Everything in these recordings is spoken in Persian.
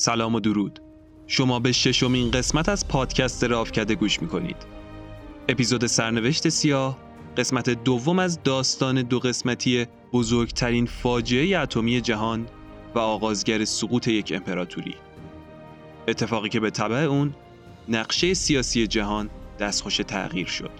سلام و درود. شما به ششمین قسمت از پادکست رافکده گوش می‌کنید. اپیزود سرنوشت سیاه قسمت دوم از داستان دو قسمتی بزرگترین فاجعه اتمی جهان و آغازگر سقوط یک امپراتوری. اتفاقی که به طبع اون نقشه سیاسی جهان دستخوش تغییر شد.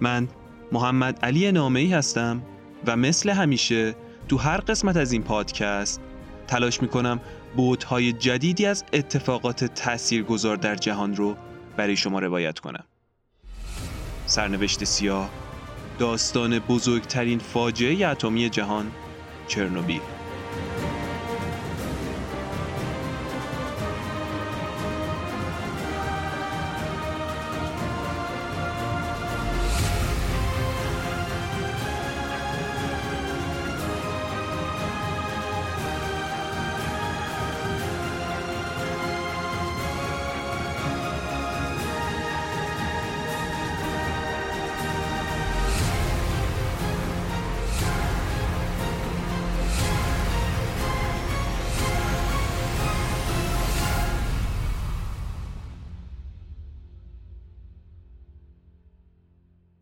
من محمد علی نامعی هستم و مثل همیشه تو هر قسمت از این پادکست تلاش می‌کنم بودهای جدیدی از اتفاقات تاثیرگذار در جهان رو برای شما روایت کنم. سرنوشت سیاه داستان بزرگترین فاجعه اتمی جهان چرنوبیل.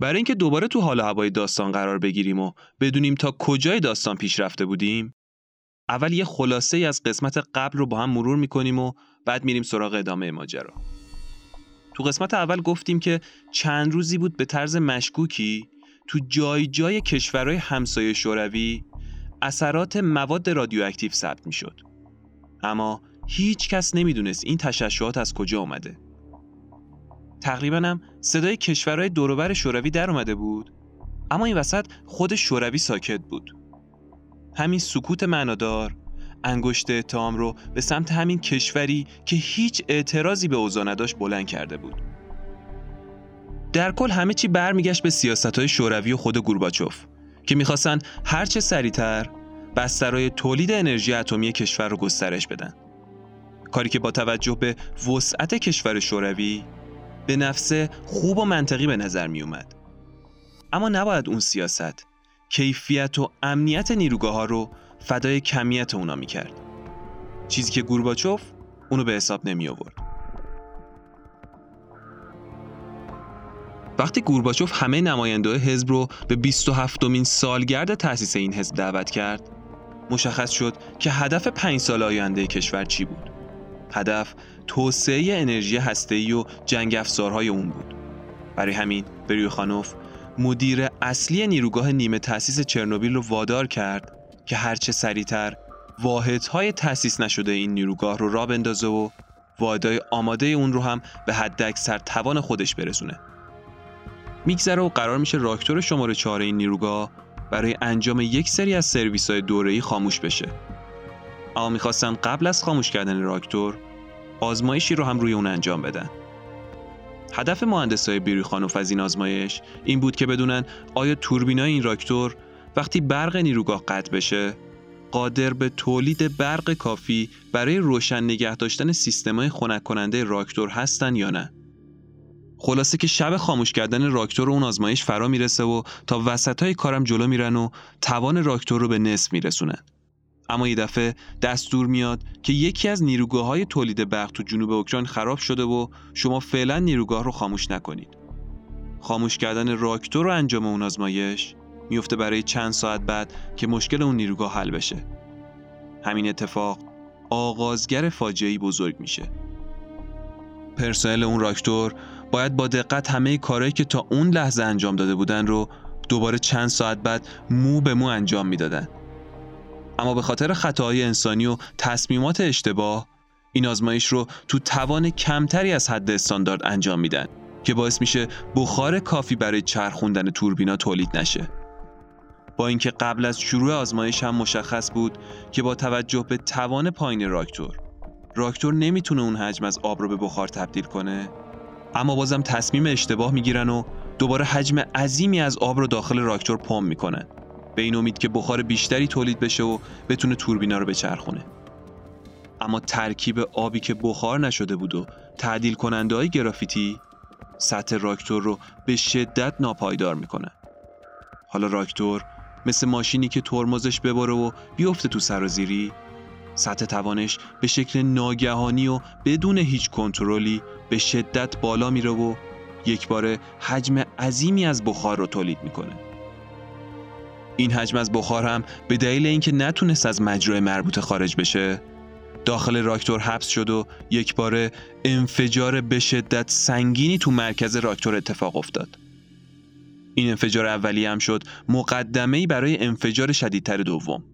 برای اینکه دوباره تو حال هوای داستان قرار بگیریم و بدونیم تا کجای داستان پیش رفته بودیم اول یه خلاصه ای از قسمت قبل رو با هم مرور می‌کنیم و بعد میریم سراغ ادامه ماجرا. تو قسمت اول گفتیم که چند روزی بود به طرز مشکوکی تو جای جای کشورهای همسایه شوروی اثرات مواد رادیواکتیو ثبت می‌شد. اما هیچ کس نمی‌دونست این تشعشعات از کجا اومده. تقریبا هم صدای کشورهای دوروبر شوروی در اومده بود. اما این وسط خود شوروی ساکت بود. همین سکوت معنادار انگشت اتهام رو به سمت همین کشوری که هیچ اعتراضی به اوضاع نداشت بلند کرده بود. در کل همه چی برمیگشت به سیاست های شوروی و خود گورباچوف که می‌خواستن هرچه سریعتر بسترهای تولید انرژی اتمی کشور رو گسترش بدن. کاری که با توجه به وسعت کشور شوروی به نفسه خوب و منطقی به نظر می اومد. اما نباید اون سیاست کیفیت و امنیت نیروگاه ها رو فدای کمیت اونا می کرد. چیزی که گورباچوف اونو به حساب نمی آورد. وقتی گورباچوف همه نماینده حزب رو به 27 مین سالگرد تأسیس این حزب دعوت کرد مشخص شد که هدف پنج سال آینده کشور چی بود هدف توسعه انرژی هسته‌ای و جنگ افزارهای اون بود. برای همین بریوخانوف مدیر اصلی نیروگاه نیمه تأسیس چرنوبیل رو وادار کرد که هرچه سریعتر واحدهای تأسیس نشده این نیروگاه رو را بندازه و واحدهای آماده اون رو هم به حد اکثر توان خودش برسونه. میگذره و قرار میشه راکتور شماره چهار این نیروگاه برای انجام یک سری از سرویس های دوره‌ای خاموش بشه. اما می‌خواستن قبل از خاموش کردن راکتور آزمایشی رو هم روی اون انجام بدن. هدف مهندسای بیروخانوف از این آزمایش این بود که بدونن آیا توربینای این راکتور وقتی برق نیروگاه قطع بشه قادر به تولید برق کافی برای روشن نگه داشتن سیستمای خنک کننده راکتور هستن یا نه. خلاصه که شب خاموش کردن راکتور اون آزمایش فرا می‌رسه و تا وسط های کارم جلو میرن و توان راکتور رو به نصف میرسونن. اما یه دفعه دستور میاد که یکی از نیروگاه های تولید برق تو جنوب اوکراین خراب شده و شما فعلا نیروگاه رو خاموش نکنید. خاموش کردن راکتور رو انجام اون آزمایش میفته برای چند ساعت بعد که مشکل اون نیروگاه حل بشه. همین اتفاق آغازگر فاجعه‌ای بزرگ میشه. پرسنل اون راکتور باید با دقت همه کارهایی که تا اون لحظه انجام داده بودن رو دوباره چند ساعت بعد مو به مو انجام می‌دادن. اما به خاطر خطاهای انسانی و تصمیمات اشتباه این آزمایش رو تو توان کمتری از حد استاندارد انجام میدن که باعث میشه بخار کافی برای چرخوندن توربینا تولید نشه. با اینکه قبل از شروع آزمایش هم مشخص بود که با توجه به توان پایین راکتور راکتور نمی‌تونه اون حجم از آب رو به بخار تبدیل کنه اما بازم تصمیم اشتباه می‌گیرن و دوباره حجم عظیمی از آب رو داخل راکتور پمپ می‌کنن. به این امید که بخار بیشتری تولید بشه و بتونه توربینا رو بچرخونه اما ترکیب آبی که بخار نشده بود و تعدیل کننده های گرافیتی سطح راکتور رو به شدت ناپایدار می‌کنه حالا راکتور مثل ماشینی که ترمزش بباره و بیفته تو سرازیری سطح توانش به شکل ناگهانی و بدون هیچ کنترلی به شدت بالا میره و یک بار حجم عظیمی از بخار رو تولید می‌کنه. این حجم از بخار هم به دلیل اینکه نتونست از مجرای مربوطه خارج بشه داخل راکتور حبس شد و یک بار انفجار به شدت سنگینی تو مرکز راکتور اتفاق افتاد. این انفجار اولی هم شد مقدمه برای انفجار شدیدتر دوم.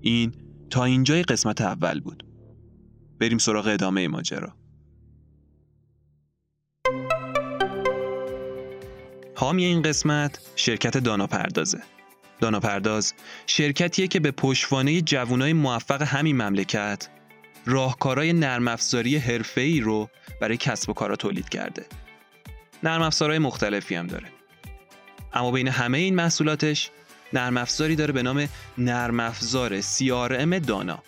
این تا اینجای قسمت اول بود. بریم سراغ ادامه ماجرا. حامی این قسمت شرکت دانا پردازه. دانا پرداز شرکتیه که به پشتوانه جوانای موفق همین مملکت راهکارهای نرم افزاری حرفه‌ای رو برای کسب و کارا تولید کرده. نرم افزارهای مختلفی هم داره. اما بین همه این محصولاتش نرم افزاری داره به نام نرم افزار CRM دانا.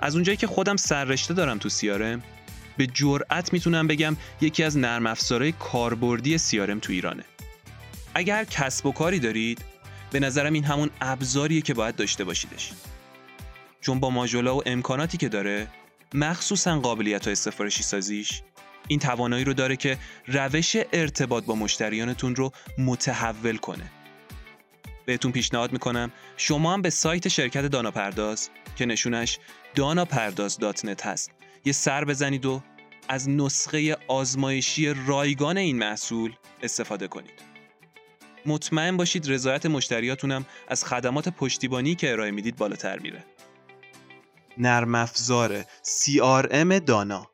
از اونجایی که خودم سررشته دارم تو CRM به جرأت می‌تونم بگم یکی از نرم افزارهای کاربردی CRM تو ایرانه. اگر کسب و کاری دارید به نظرم این همون ابزاریه که باید داشته باشیدش. چون با ماژولا و امکاناتی که داره مخصوصا قابلیت های سفارشی سازیش این توانایی رو داره که روش ارتباط با مشتریانتون رو متحول کنه. بهتون پیشنهاد می‌کنم شما هم به سایت شرکت دانا پرداز که نشونش داناپرداز.net هست یه سر بزنید و از نسخه آزمایشی رایگان این محصول استفاده کنید. مطمئن باشید رضایت مشتریاتونم از خدمات پشتیبانی که ارائه می‌دید بالاتر میره. نرم افزار CRM دانا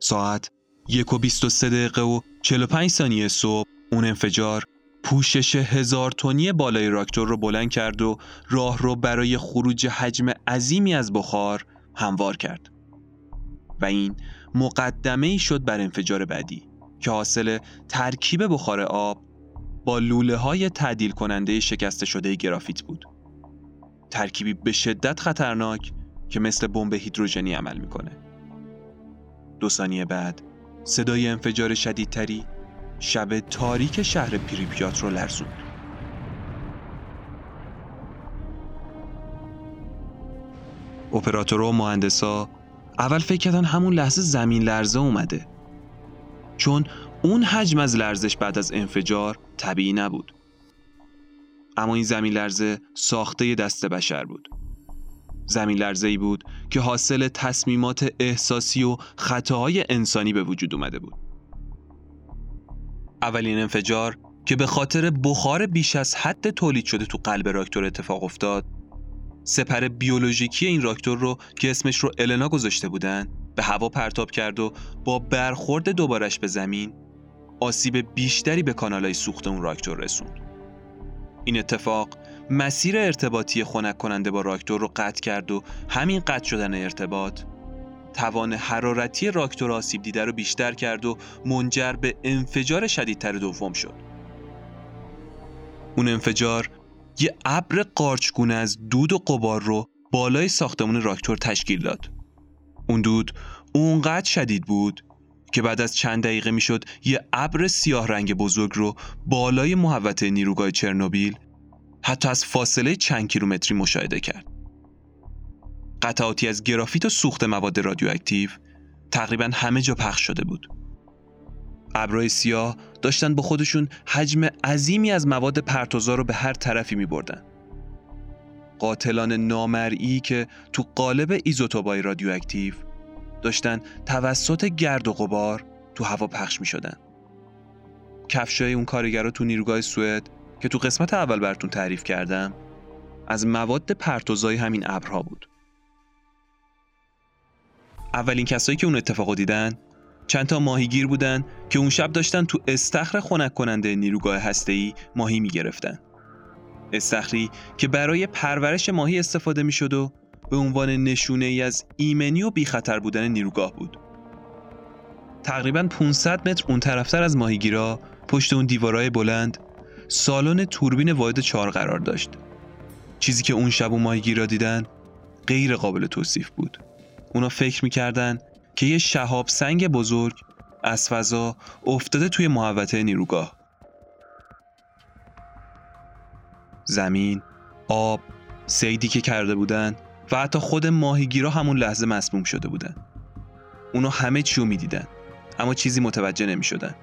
ساعت یک و 23 دقیقه و 45 ثانیه صبح اون انفجار پوشش هزار تونی بالای راکتور رو بلند کرد و راه رو برای خروج حجم عظیمی از بخار هموار کرد. و این مقدمه ای شد بر انفجار بعدی که حاصل ترکیب بخار آب با لوله های تعدیل کننده شکسته شده گرافیت بود. ترکیبی به شدت خطرناک که مثل بمب هیدروژنی عمل می‌کنه. دو ثانیه بعد صدای انفجار شدیدتری شب تاریک شهر پریپیات رو لرزوند. اپراتور و مهندسا اول فکر کردن همون لحظه زمین لرزه اومده. چون اون حجم از لرزش بعد از انفجار طبیعی نبود. اما این زمین لرزه ساخته دست بشر بود. زمین لرزه ای بود که حاصل تصمیمات احساسی و خطاهای انسانی به وجود اومده بود. اولین انفجار که به خاطر بخار بیش از حد تولید شده تو قلب راکتور اتفاق افتاد سپر بیولوژیکی این راکتور رو که اسمش رو النا گذاشته بودن به هوا پرتاب کرد و با برخورد دوبارش به زمین آسیب بیشتری به کانالای سوخت اون راکتور رسوند. این اتفاق مسیر ارتباطی خنک کننده با راکتور رو قطع کرد و همین قطع شدن ارتباط توان حرارتی راکتور آسیب دیده رو بیشتر کرد و منجر به انفجار شدیدتر دوم شد. اون انفجار یه ابر قارچگونه از دود و قبار رو بالای ساختمون راکتور تشکیل داد. اون دود اونقدر شدید بود که بعد از چند دقیقه می‌شد یه ابر سیاه رنگ بزرگ رو بالای محوطه نیروگاه چرنوبیل حتی از فاصله چند کیلومتری مشاهده کرد. قطعاتی از گرافیت و سوخت مواد رادیواکتیو تقریبا همه جا پخش شده بود. ابرای سیاه داشتن با خودشون حجم عظیمی از مواد پرتوزا رو به هر طرفی می بردن. قاتلان نامرئی که تو قالب ایزوتوبای رادیواکتیو داشتن توسط گرد و غبار تو هوا پخش می شدن. کفشای اون کارگرا تو نیروگاه سوئد که تو قسمت اول براتون تعریف کردم از مواد پرتوزای همین ابرها بود. اولین کسایی که اون اتفاقو دیدن چند تا ماهیگیر بودن که اون شب داشتن تو استخر خنک کننده نیروگاه هسته‌ای ماهی می‌گرفتن. استخری که برای پرورش ماهی استفاده می‌شد و به عنوان نشونه ای از ایمنی و بی خطر بودن نیروگاه بود. تقریبا 500 متر اون طرفتر از ماهیگیرا پشت اون دیوارای بلند سالن توربین واحد چهار قرار داشت. چیزی که اون شب اون ماهیگیرا دیدن غیر قابل توصیف بود. اونا فکر می‌کردن که یه شهاب سنگ بزرگ از فضا افتاده توی محوطه نیروگاه. زمین، آب، سیدی که کرده بودن و حتی خود ماهیگیرا همون لحظه مسموم شده بودن. اونا همه چیو می‌دیدن اما چیزی متوجه نمی شدن.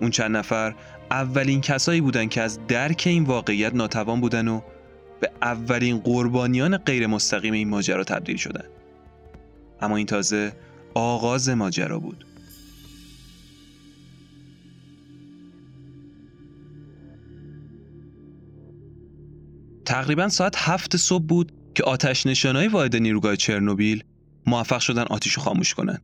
اون چند نفر اولین کسایی بودن که از درک این واقعیت ناتوان بودن و به اولین قربانیان غیر مستقیم این ماجرا تبدیل شدن. اما این تازه آغاز ماجرا بود. تقریبا ساعت هفت صبح بود که آتش نشانهای واحد نیروگاه چرنوبیل موفق شدن آتیشو خاموش کنن.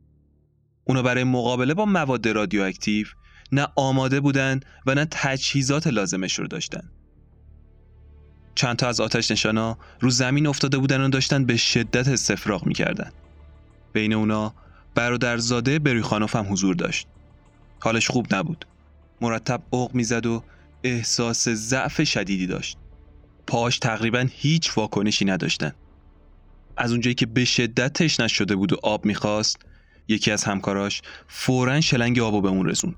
اونا برای مقابله با مواد رادیواکتیو نه آماده بودن و نه تجهیزات لازمش رو داشتن. چند تا از آتش نشانا رو زمین افتاده بودن و داشتن به شدت استفراغ می‌کردن. بین اونا برادرزاده بریخانوف هم حضور داشت. حالش خوب نبود. مرتب عق می‌زد و احساس ضعف شدیدی داشت. پاش تقریبا هیچ واکنشی نداشتن. از اونجایی که به شدت تشنش شده بود و آب می‌خواست یکی از همکاراش فورا شلنگ آب به اون رسون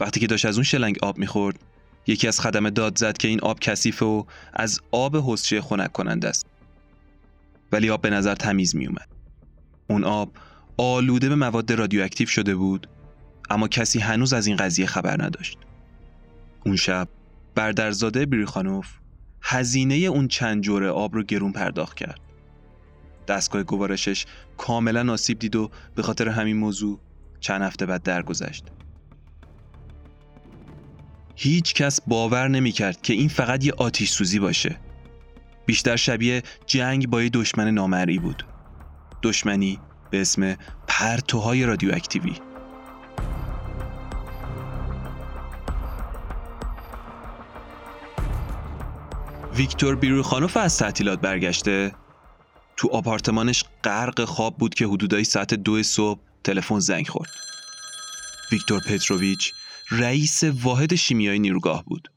وقتی که داشت از اون شلنگ آب می‌خورد یکی از خدمه داد زد که این آب کثیفه و از آب حسچه خنک کننده است ولی آب به نظر تمیز میومد اون آب آلوده به مواد رادیواکتیو شده بود اما کسی هنوز از این قضیه خبر نداشت اون شب بردرزاده بریخانوف هزینه اون چند جوره آب رو گرون پرداخت کرد دستگاه گوارشش کاملا آسیب دید و به خاطر همین موضوع چند هفته بعد درگذشت. هیچ کس باور نمی کرد که این فقط یه آتیش سوزی باشه. بیشتر شبیه جنگ با یه دشمن نامرئی بود. دشمنی به اسم پرتوهای رادیواکتیوی. ویکتور بیروخانوف از تعطیلات برگشته تو آپارتمانش غرق خواب بود که حدودای ساعت دو صبح تلفن زنگ خورد. ویکتور پتروویچ رئیس واحد شیمیایی نیروگاه بود.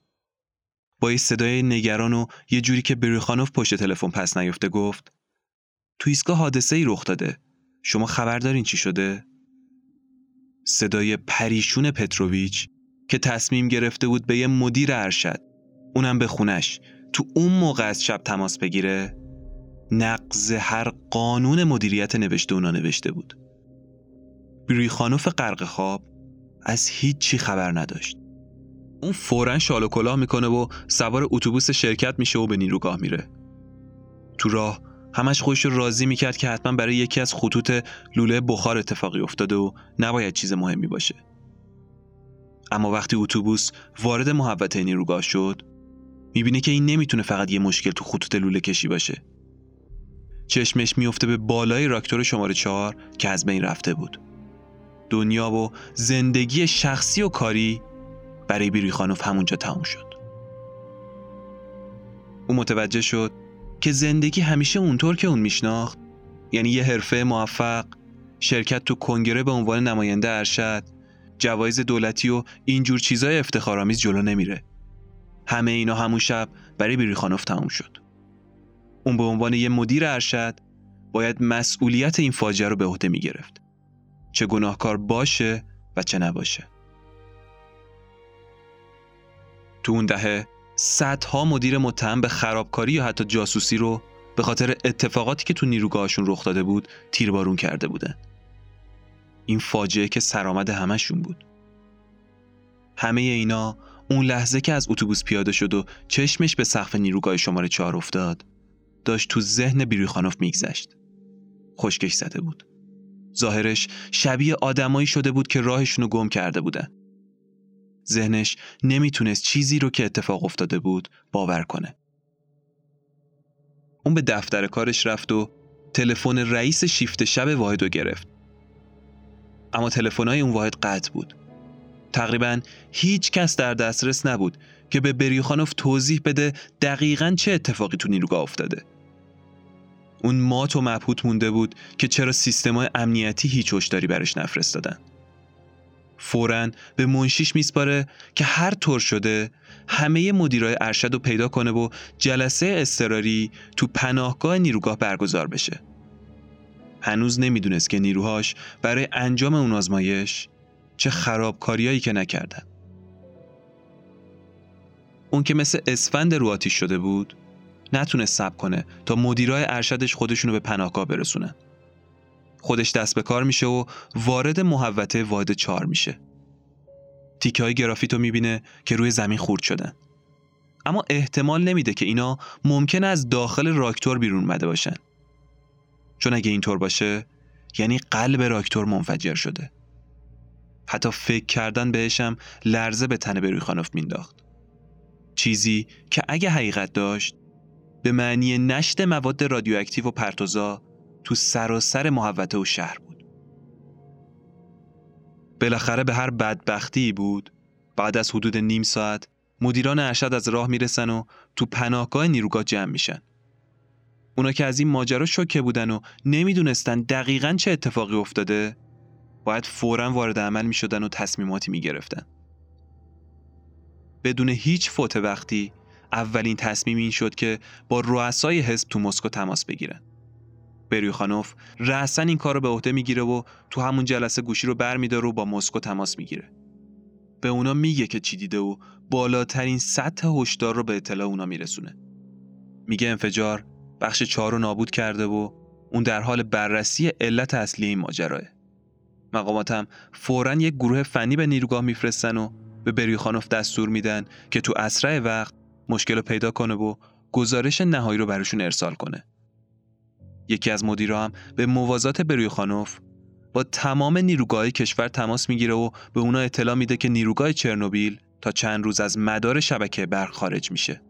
با یه صدای نگران و یه جوری که بریخانوف پشت تلفن پس نیفته گفت تو ایستگاه حادثه ای رخ داده. شما خبر دارین چی شده؟ صدای پریشون پتروویچ که تصمیم گرفته بود به یه مدیر ارشد اونم به خونش تو اون موقع از شب تماس بگیره؟ نقض هر قانون مدیریت نوشته اونا نوشته بود. بریخانوف غرق خواب از هیچی خبر نداشت. اون فورا شال و کلاه می‌کنه و سوار اتوبوس شرکت میشه و به نیروگاه میره. تو راه همش خودش رو راضی می‌کرد که حتما برای یکی از خطوط لوله بخار اتفاقی افتاده و نباید چیز مهمی باشه. اما وقتی اتوبوس وارد محوطه نیروگاه شد می‌بینه که این نمی‌تونه فقط یه مشکل تو خطوط لوله کشی باشه. چشمش میفته به بالای راکتور شماره چهار که از بین رفته بود. دنیا و زندگی شخصی و کاری برای بیریخانوف همونجا تموم شد. او متوجه شد که زندگی همیشه اونطور که اون میشناخت یعنی یه حرفه موفق شرکت تو کنگره به عنوان نماینده ارشد جوایز دولتی و اینجور چیزای افتخارآمیز جلو نمیره همه اینا همون شب برای بیریخانوف تموم شد اون به عنوان یه مدیر ارشد باید مسئولیت این فاجعه رو به عهده می گرفت. چه گناهکار باشه و چه نباشه. تو اون دهه صدها مدیر متهم به خرابکاری یا حتی جاسوسی رو به خاطر اتفاقاتی که تو نیروگاهشون رخ داده بود تیربارون کرده بودن. این فاجعه که سرآمد همشون بود. همه اینا اون لحظه که از اتوبوس پیاده شد و چشمش به سقف نیروگاه شماره چهار افتاد داشت تو ذهن بیریخانوف میگذشت. خشکش زده بود. ظاهرش شبیه آدمایی شده بود که راهشونو گم کرده بودن. ذهنش نمی‌تونست چیزی رو که اتفاق افتاده بود باور کنه. اون به دفتر کارش رفت و تلفن رئیس شیفت شب واحد رو گرفت. اما تلفن‌های اون واحد قطع بود. تقریبا هیچ کس در دسترس نبود که به بریخانوف توضیح بده دقیقا چه اتفاقی تو نیروگاه افتاده. اون مات و مبهوت مونده بود که چرا سیستمای امنیتی هیچ هشداری برش نفرستادن. فورا به منشیش میسپاره که هر طور شده همه مدیرای ارشد رو پیدا کنه و جلسه استراری تو پناهگاه نیروگاه برگزار بشه. هنوز نمی‌دونست که نیروهاش برای انجام اون آزمایش چه خرابکاریایی که نکردن. اون که مثل اسفند رو آتیش شده بود نتونه سب کنه تا مدیرای ارشدش خودشونو به پناهگاه برسونن. خودش دست به کار میشه و وارد محوطه واحد چهار میشه. تیکه های گرافیت رو می‌بینه که روی زمین خورد شدن. اما احتمال نمیده که اینا ممکن از داخل راکتور بیرون اومده باشن. چون اگه اینطور باشه یعنی قلب راکتور منفجر شده. حتی فکر کردن بهشم لرزه به تن برویخانوف مینداخت. چیزی که اگه حقیقت داشت به معنی نشت مواد رادیواکتیو و پرتوزا تو سراسر محوطه و شهر بود. بالاخره به هر بدبختی بود بعد از حدود نیم ساعت مدیران ارشد از راه می‌رسن و تو پناهگاه نیروگاه جمع میشن. اونا که از این ماجرا شوکه بودن و نمی‌دونستن دقیقا چه اتفاقی افتاده باید فورا وارد عمل می‌شدن و تصمیماتی می‌گرفتن. بدون هیچ فوت وقتی اولین تصمیم این شد که با رؤسای حزب تو مسکو تماس بگیرن. بریوخانوف رأسا این کار رو به عهده می‌گیره و تو همون جلسه گوشی رو برمیداره و با مسکو تماس می‌گیره. به اونا میگه که چی دیده و بالاترین سطح هشدار رو به اطلاع اونا میرسونه. میگه انفجار بخش چهار رو نابود کرده و اون در حال بررسی علت اصلی این ماجراه. مقاماتم فوراً یک گروه فنی به نیروگاه میفرستن و به بریوخانوف دستور میدن که تو اسرع وقت مشکل رو پیدا کنه و گزارش نهایی رو براشون ارسال کنه. یکی از مدیرا هم به موازات بریوخانوف با تمام نیروگاه کشور تماس می‌گیره و به اونا اطلاع میده که نیروگاه چرنوبیل تا چند روز از مدار شبکه برق خارج میشه.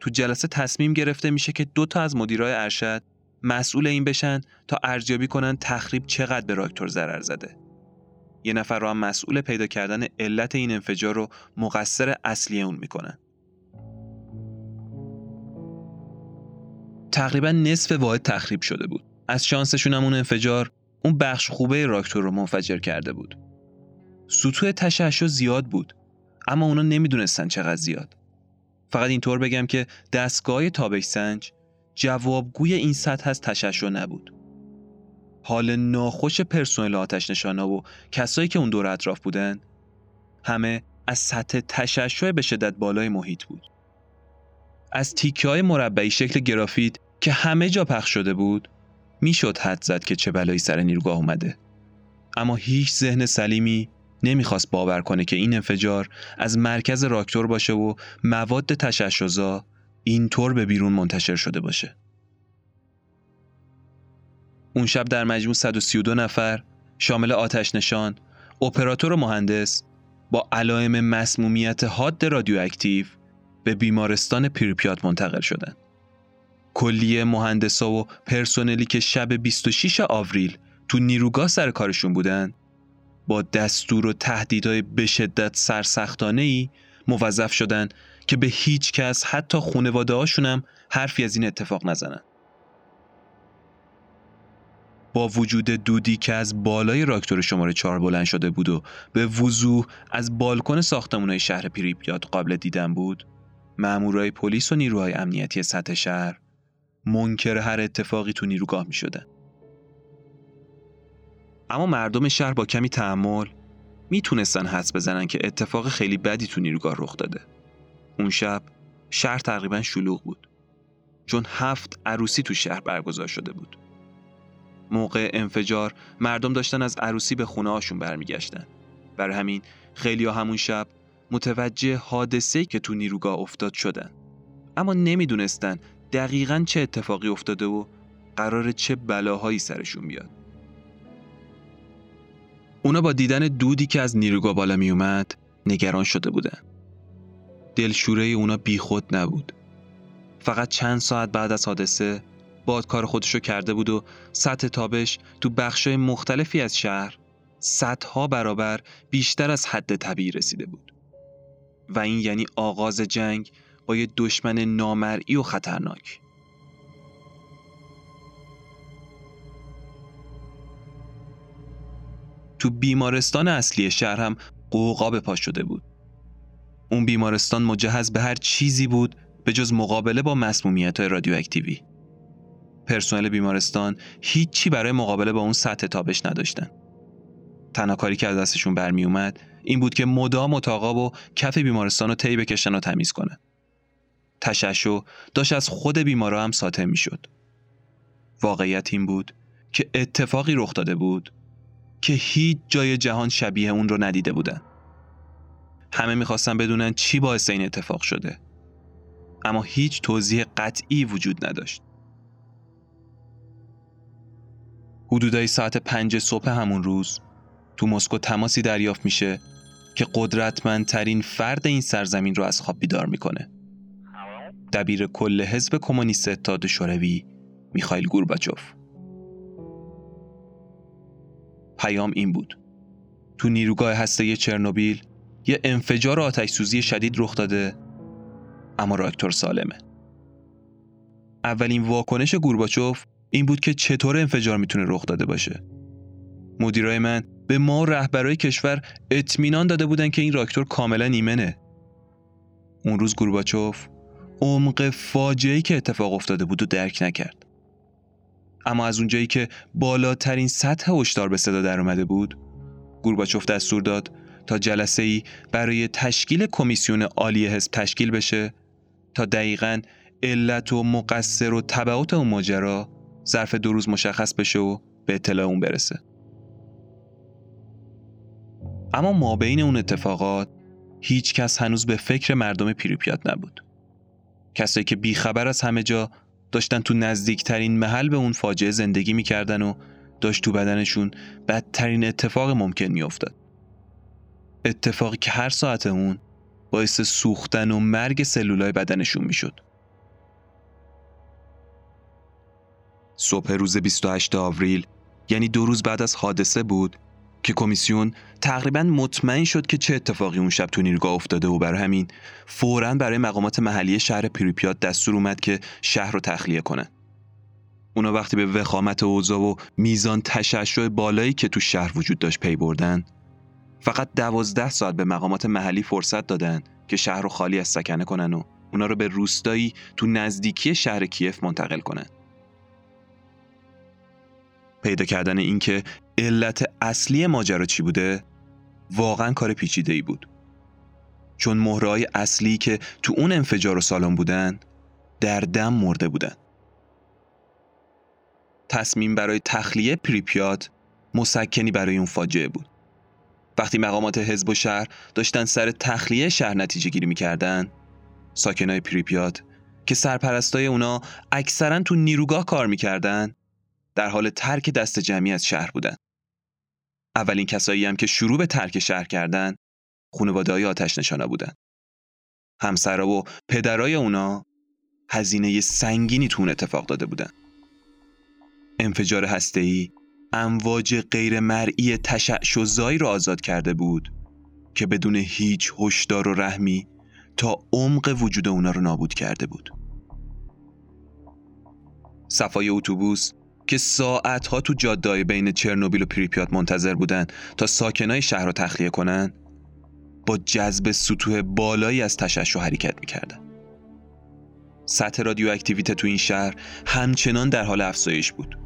تو جلسه تصمیم گرفته میشه که دو تا از مدیرای ارشد مسئول این بشن تا ارزیابی کنن تخریب چقدر به راکتور ضرر زده. یه نفر رو هم مسئول پیدا کردن علت این انفجار رو مقصر اصلی اون می‌کنن. تقریبا نصف واحد تخریب شده بود. از شانسشون هم اون انفجار اون بخش خوبه راکتور رو منفجر کرده بود. سطوح تشعشع زیاد بود اما اونا نمی‌دونستن چقدر زیاد. فقط اینطور بگم که دستگاه تابش سنج جوابگوی این سطح از تشعشع نبود. حال ناخوش پرسنل آتش نشانا و کسایی که اون دور اطراف بودن همه از سطح تشعشع به شدت بالای محیط بود. از تیکه های مربعی شکل گرافیت که همه جا پخش شده بود می‌شد حد زد که چه بلایی سر نیروگاه اومده. اما هیچ ذهن سلیمی نمی‌خواست باور کنه که این انفجار از مرکز راکتور باشه و مواد تشعشع‌زا اینطور به بیرون منتشر شده باشه. اون شب در مجموع 132 نفر شامل آتش نشان، اپراتور و مهندس با علائم مسمومیت حاد رادیواکتیو به بیمارستان پیرپیات منتقل شدند. کلیه مهندسا و پرسنلی که شب 26 آوریل تو نیروگاه سر کارشون بودن با دستور و تهدیدهای به شدت سرسختانه ای موظف شدن که به هیچ کس حتی خونواده هاشونم حرفی از این اتفاق نزنن. با وجود دودی که از بالای راکتور شماره چهار بلند شده بود و به وضوح از بالکن ساختمانهای شهر پریپیات قابل دیدن بود مامورای پلیس و نیروهای امنیتی سطح شهر منکر هر اتفاقی تو نیروگاه می شدن. اما مردم شهر با کمی تحمل می‌تونستن حدس بزنن که اتفاق خیلی بدی تو نیروگاه رخ داده. اون شب شهر تقریبا شلوغ بود. چون هفت عروسی تو شهر برگزار شده بود. موقع انفجار مردم داشتن از عروسی به خونه هاشون برمیگشتن. برای همین خیلی ها همون شب متوجه حادثه که تو نیروگاه افتاد شدن. اما نمی‌دونستن دقیقا چه اتفاقی افتاده و قرار چه بلاهایی سرشون بیاد. اونا با دیدن دودی که از نیروگاه بالا می اومد نگران شده بودن. دلشوره اونا بیخود نبود. فقط چند ساعت بعد از حادثه باد کار خودشو کرده بود و سطح تابش تو بخشای مختلفی از شهر صدها برابر بیشتر از حد طبیعی رسیده بود. و این یعنی آغاز جنگ با یه دشمن نامرئی و خطرناک. تو بیمارستان اصلی شهر هم قوقا به پا شده بود. اون بیمارستان مجهز به هر چیزی بود به جز مقابله با مسمومیت های رادیواکتیوی. پرسنل بیمارستان هیچی برای مقابله با اون سطح تابش نداشتن. تنها کاری که از دستشون برمی اومد این بود که مدام اتاقا و کف بیمارستان رو طی بکشن و تمیز کنه. تششو داشت از خود بیمارا هم ساطع می‌شد. واقعیت این بود که اتفاقی رخ داده بود که هیچ جای جهان شبیه اون رو ندیده بودن. همه می‌خواستن بدونن چی باعث این اتفاق شده. اما هیچ توضیح قطعی وجود نداشت. حدودای ساعت پنج صبح همون روز تو مسکو تماسی دریافت میشه که قدرتمندترین فرد این سرزمین رو از خواب بیدار می‌کنه. دبیر کل حزب کمونیست اتحاد شوروی میخائیل گورباچوف. پیام این بود. تو نیروگاه هسته چرنوبیل یه انفجار آتش سوزی شدید رخ داده اما راکتور سالمه. اولین واکنش گورباچوف این بود که چطور انفجار می‌تونه رخ داده باشه. مدیرای من به ما رهبرای کشور اطمینان داده بودن که این راکتور کاملا ایمنه. اون روز گورباچوف عمق فاجعه‌ای که اتفاق افتاده بود و درک نکرد. اما از اونجایی که بالاترین سطح هشدار به صدا در اومده بود، گورباچوف دستور داد تا جلسه ای برای تشکیل کمیسیون عالی حزب تشکیل بشه تا دقیقا علت و مقصر و تبعات اون ماجرا ظرف دو روز مشخص بشه و به اطلاع اون برسه. اما ما بین اون اتفاقات هیچ کس هنوز به فکر مردم پیروپیات نبود. کسایی که بیخبر از همه جا داشتن تو نزدیکترین محل به اون فاجعه زندگی می‌کردن و داشت تو بدنشون بدترین اتفاق ممکن میافتاد. اتفاقی که هر ساعت اون باعث سوختن و مرگ سلولای بدنشون می‌شد. صبح روز 28 آوریل یعنی دو روز بعد از حادثه بود که کمیسیون تقریبا مطمئن شد که چه اتفاقی اون شب تو نیروگاه افتاده و برای همین فوراً برای مقامات محلی شهر پریپیات دستور اومد که شهر رو تخلیه کنن. اونا وقتی به وخامت اوضاع و میزان تشعشع بالایی که تو شهر وجود داشت پی بردن فقط دوازده ساعت به مقامات محلی فرصت دادن که شهر رو خالی از سکنه کنن و اونا رو به روستایی تو نزدیکی شهر کیف منتقل کنن. پیدا کردن اینکه علت اصلی ماجرا چی بوده؟ واقعا کار پیچیده ای بود. چون مهرهای اصلی که تو اون انفجار و سالن بودن در دم مرده بودن. تصمیم برای تخلیه پریپیات مسکنی برای اون فاجعه بود. وقتی مقامات حزب و شهر داشتن سر تخلیه شهر نتیجه گیری می‌کردن ساکنای پریپیات که سرپرستای اونا اکثرا تو نیروگاه کار می‌کردن در حال ترک دست جمعی از شهر بودن. اولین کسایی هم که شروع به ترک شهر کردن خانواده های آتش نشانه بودن. همسرا و پدرای اونا هزینه سنگینی تون اتفاق داده بودن. انفجار هسته‌ای امواج غیر مرئی تشعشع‌زایی را آزاد کرده بود که بدون هیچ هشدار و رحمی تا عمق وجود اونا رو نابود کرده بود. صفای اتوبوس که ساعتها تو جاده‌های بین چرنوبیل و پریپیات منتظر بودن تا ساکنای شهر رو تخلیه کنن با جذب سطوح بالایی از تشعشع حرکت می‌کردن. سطح رادیواکتیویته تو این شهر همچنان در حال افزایش بود.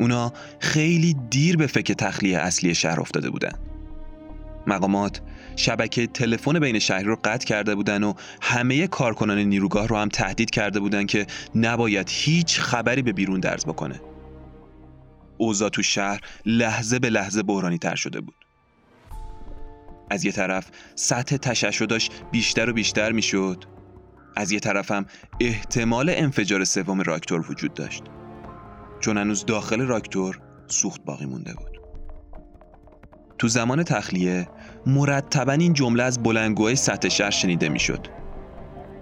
اونا خیلی دیر به فکر تخلیه اصلی شهر افتاده بودن. مقامات شبکه تلفن بین شهری رو قطع کرده بودن و همه کارکنان نیروگاه رو هم تهدید کرده بودن که نباید هیچ خبری به بیرون درز بکنه. اوضاع تو شهر لحظه به لحظه بحرانی تر شده بود. از یه طرف سطح تشعشع داشت بیشتر و بیشتر می‌شد. از یه طرف هم احتمال انفجار سوم راکتور وجود داشت. چون هنوز داخل راکتور سوخت باقی مونده بود. تو زمان تخلیه مرتبا این جمله از بلنگوهای سطح شهر شنیده می‌شد.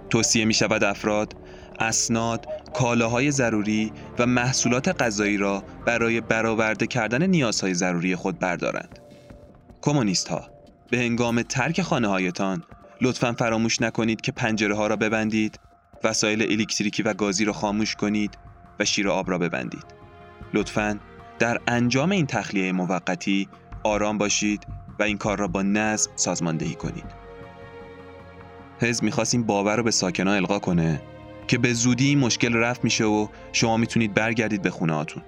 توصیه می شود افراد اسناد، کالاهای ضروری و محصولات غذایی را برای برآورده کردن نیازهای ضروری خود بردارند. کمونیست ها به هنگام ترک خانه هایتان لطفا فراموش نکنید که پنجره ها را ببندید، وسایل الکتریکی و گازی را خاموش کنید و شیر آب را ببندید. لطفا در انجام این تخلیه موقتی آرام باشید و این کار را با نظم سازماندهی کنید. حزب می‌خواست این باور رو به ساکنان القا کنه که به زودی این مشکل رفت میشه و شما می‌تونید برگردید به خونه هاتون.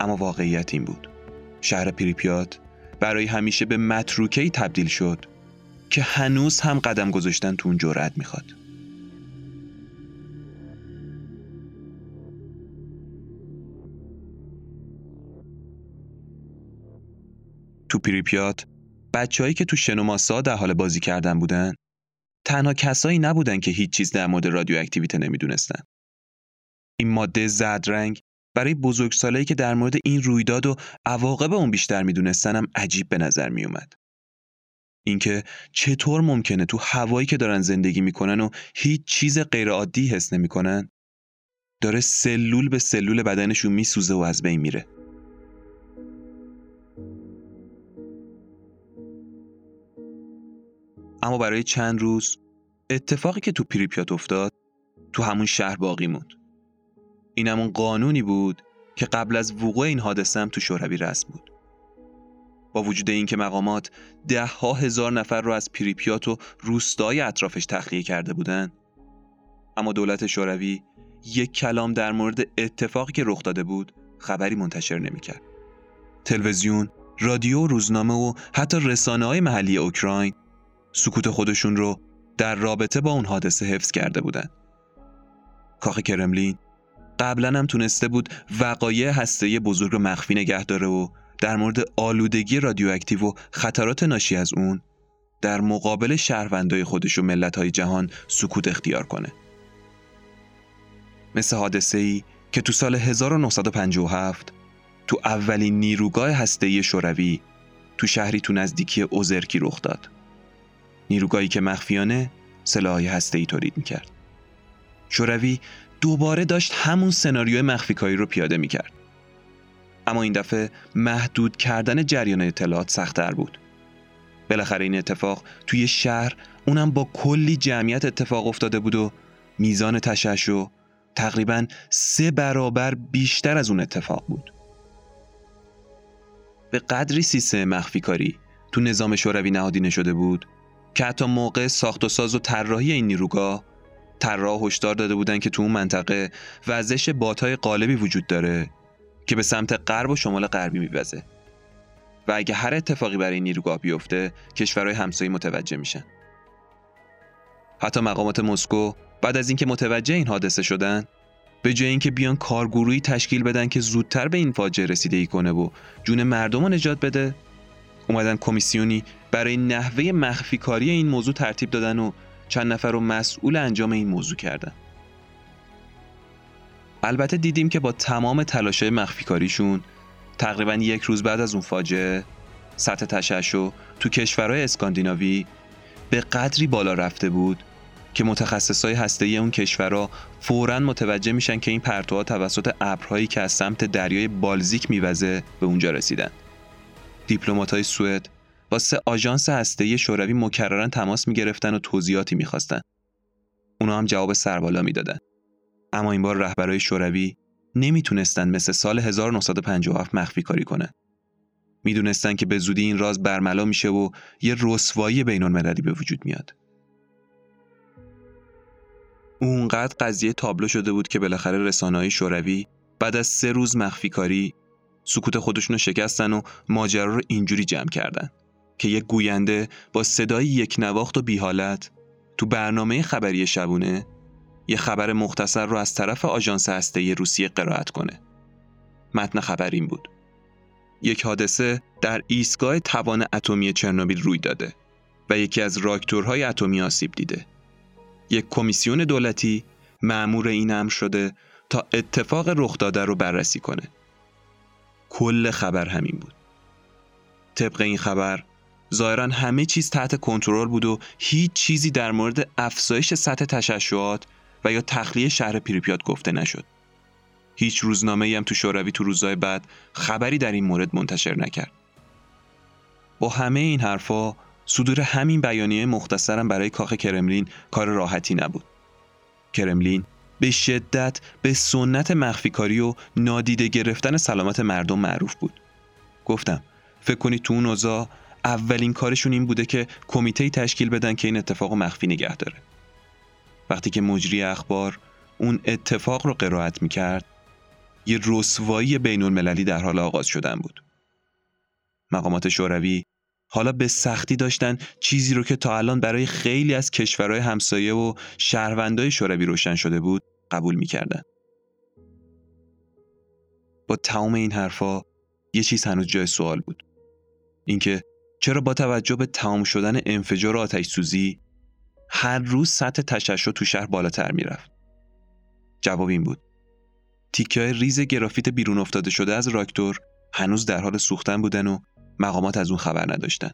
اما واقعیت این بود. شهر پریپیات برای همیشه به متروکهی تبدیل شد که هنوز هم قدم گذاشتن تو اون جرأت می‌خواد تو پریپیات بچههایی که تو شنوماسا در حال بازی کردن بودن تنها کسایی نبودن که هیچ چیز در مورد رادیواکتیویته نمی‌دونستن. این ماده زد رنگ برای بزرگسالایی که در مورد این رویداد و عواقب اون بیشتر می‌دونستن هم عجیب به نظر میومد. اینکه چطور ممکنه تو هوایی که دارن زندگی می‌کنن و هیچ چیز غیرعادی حس نمی‌کنن داره سلول به سلول بدنشون میسوزه و از بین میره. اما برای چند روز اتفاقی که تو پریپیات افتاد تو همون شهر باقی موند. این همون قانونی بود که قبل از وقوع این حادثه هم تو شوروی رسم بود. با وجود اینکه مقامات ده ها هزار نفر رو از پریپیات و روستای اطرافش تخلیه کرده بودند اما دولت شوروی یک کلام در مورد اتفاقی که رخ داده بود خبری منتشر نمی‌کرد. تلویزیون، رادیو، روزنامه و حتی رسانه های محلی اوکراین سکوت خودشون رو در رابطه با اون حادثه حفظ کرده بودند. کاخ کرملین قبلا هم تونسته بود وقایع هسته بزرگ رو مخفی نگه داره و در مورد آلودگی رادیواکتیو و خطرات ناشی از اون در مقابل شهروندای خودش و ملت‌های جهان سکوت اختیار کنه. مثل حادثه ای که تو سال 1957 تو اولین نیروگاه هسته‌ای شوروی تو شهری تو نزدیکی اوزرکی رخ داد. نیروگاهی که مخفیانه سلاحهای هسته‌ای تولید می‌کرد. شوروی دوباره داشت همون سناریوی مخفیکاری رو پیاده می‌کرد. اما این دفعه محدود کردن جریان اطلاعات سختتر بود. بالاخره این اتفاق توی شهر اونم با کلی جمعیت اتفاق افتاده بود و میزان تشعشع تقریبا سه برابر بیشتر از اون اتفاق بود. به قدری سیستم مخفی کاری تو نظام شوروی نهادینه شده بود که حتی موقع ساخت و ساز و طراحی این نیروگاه طراح هشدار داده بودن که تو اون منطقه وزش باتای قالبی وجود داره که به سمت غرب و شمال غربی میوزه. و اگه هر اتفاقی برای نیروگاه بیفته کشورهای همسایه متوجه میشن. حتی مقامات مسکو بعد از اینکه متوجه این حادثه شدن به جای اینکه بیان کارگروهی تشکیل بدن که زودتر به این فاجعه رسیدگی کنه و جون مردم رو نجات بده اومدن کمیسیونی برای نحوه مخفی کاری این موضوع ترتیب دادن و چند نفر رو مسئول انجام این موضوع کردن البته دیدیم که با تمام تلاشه مخفی کاریشون تقریبا یک روز بعد از اون فاجعه سطح تشعشع تو کشورهای اسکاندیناوی به قدری بالا رفته بود که متخصصای هسته‌ای اون کشورها فوراً متوجه میشن که این پرتوها توسط ابرهایی که از سمت دریای بالزیک میوزه به اونجا رسیدن. دیپلمات‌های سوئد با سه آژانس هسته‌ای شوروی مکررن تماس می‌گرفتن و توضیحاتی می‌خواستن. اونا هم جواب سربالا می‌دادن. اما این بار رهبرای شوروی نمی‌تونستن مثل سال 1957 مخفی کاری کنن. می‌دونستن که به زودی این راز برملا میشه و یه رسوایی بین المللی به وجود میاد. اونقدر قضیه تابلو شده بود که بالاخره رسانه‌های شوروی بعد از سه روز مخفی کاری سکوت خودشون رو شکستن و ماجرا رو اینجوری جمع کردن که یک گوینده با صدای یک نواخت و بیحالت تو برنامه خبری شبونه یه خبر مختصر رو از طرف آژانس هسته روسیه قرائت کنه. متن خبر این بود. یک حادثه در ایستگاه توان اتمی چرنوبیل روی داده و یکی از راکتورهای اتمی آسیب دیده. یک کمیسیون دولتی معمور این امر شده تا اتفاق رخ داده رو بررسی کنه. کل خبر همین بود. طبق این خبر ظاهرا همه چیز تحت کنترل بود و هیچ چیزی در مورد افزایش سطح تشعشعات و یا تخلیه شهر پریپیات گفته نشد. هیچ روزنامه هم تو شوروی تو روزهای بعد خبری در این مورد منتشر نکرد. با همه این حرفا صدور همین بیانیه مختصرم برای کاخ کرملین کار راحتی نبود. کرملین به شدت به سنت مخفیکاری و نادیده گرفتن سلامت مردم معروف بود. گفتم فکر کنید تو اون اولین کارشون این بوده که کمیته تشکیل بدن که این اتفاق مخفی نگه داره. وقتی که مجری اخبار اون اتفاق رو قرائت می‌کرد یه رسوایی بین المللی در حال آغاز شدن بود. مقامات شوروی حالا به سختی داشتن چیزی رو که تا الان برای خیلی از کشورهای همسایه و شهروندای شوروی روشن شده بود قبول می‌کردن. با تمام این حرفا یه چیز هنوز جای سوال بود. اینکه چرا با توجه به تمام شدن انفجار آتش سوزی هر روز سطح تشعشع تو شهر بالاتر می‌رفت. جواب این بود. تیکه های ریز گرافیت بیرون افتاده شده از راکتور هنوز در حال سوختن بودن و مقامات از اون خبر نداشتن.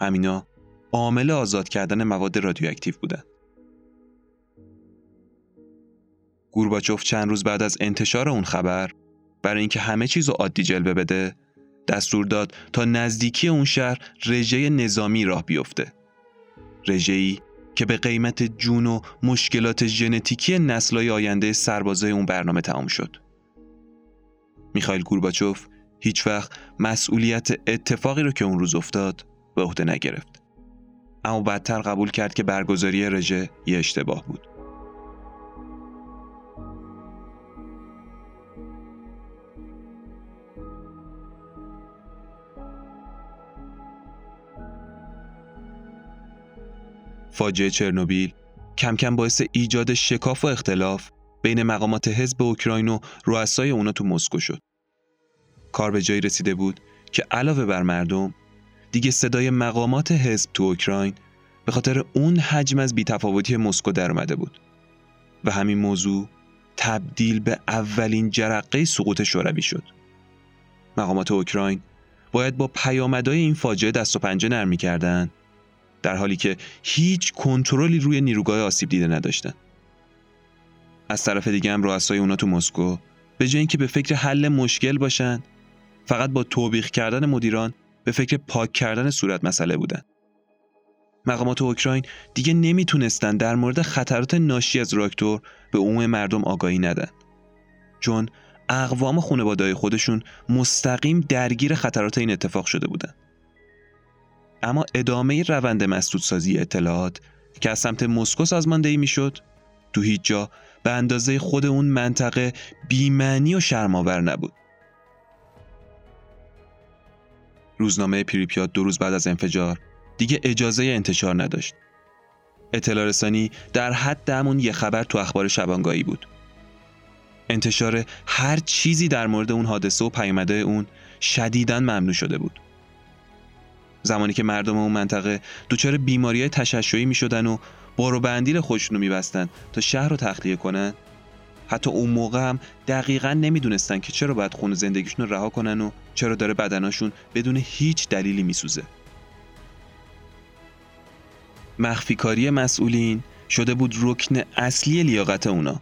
همینا عامل آزاد کردن مواد رادیواکتیو بودن. گورباچوف چند روز بعد از انتشار اون خبر برای اینکه همه چیز رو عادی جلوه بده دستور داد تا نزدیکی اون شهر رژه نظامی راه بیفته. رژه‌ای که به قیمت جون و مشکلات ژنتیکی نسل‌های آینده سربازای اون برنامه تمام شد. میخائیل گورباچوف هیچ وقت مسئولیت اتفاقی رو که اون روز افتاد به عهده نگرفت. اما بدتر قبول کرد که برگزاری رژه یه اشتباه بود. فاجعه چرنوبیل کم کم باعث ایجاد شکاف و اختلاف بین مقامات حزب اوکراین و رؤسای اونا تو مسکو شد. کار به جایی رسیده بود که علاوه بر مردم دیگه صدای مقامات حزب تو اوکراین به خاطر اون حجم از بیتفاوتی مسکو در اومده بود و همین موضوع تبدیل به اولین جرقه سقوط شوروی شد. مقامات اوکراین باید با پیامدهای این فاجعه دست و پنجه نرم می‌کردند در حالی که هیچ کنترلی روی نیروگاه آسیب دیده نداشتن. از طرف دیگه هم رؤسای اونا تو مسکو به جای اینکه به فکر حل مشکل باشن فقط با توبیخ کردن مدیران به فکر پاک کردن صورت مسئله بودن. مقامات اوکراین دیگه نمی‌تونستن در مورد خطرات ناشی از راکتور به عموم مردم آگاهی ندن. چون اقوام خانواده خودشون مستقیم درگیر خطرات این اتفاق شده بودن. اما ادامه روند مسدودسازی اطلاعات که از سمت مسکو سازماندهی می‌شد تو هیچ جا به اندازه خود اون منطقه بیمعنی و شرماور نبود. روزنامه پریپیات دو روز بعد از انفجار دیگه اجازه انتشار نداشت. اطلاع رسانی در حد همون یه خبر تو اخبار شبانگاهی بود. انتشار هر چیزی در مورد اون حادثه و پیامده اون شدیداً ممنوع شده بود. زمانی که مردم اون منطقه دچار بیماری تششعی می شدن و بارو بندیل خودشون رو میبستن تا شهر رو تخلیه کنن. حتی اون موقع هم دقیقا نمی‌دونستن که چرا باید خون زندگیشون رو رها کنن و چرا داره بدناشون بدون هیچ دلیلی میسوزه. مخفیکاری مسئولین شده بود رکن اصلی لیاقت اونا.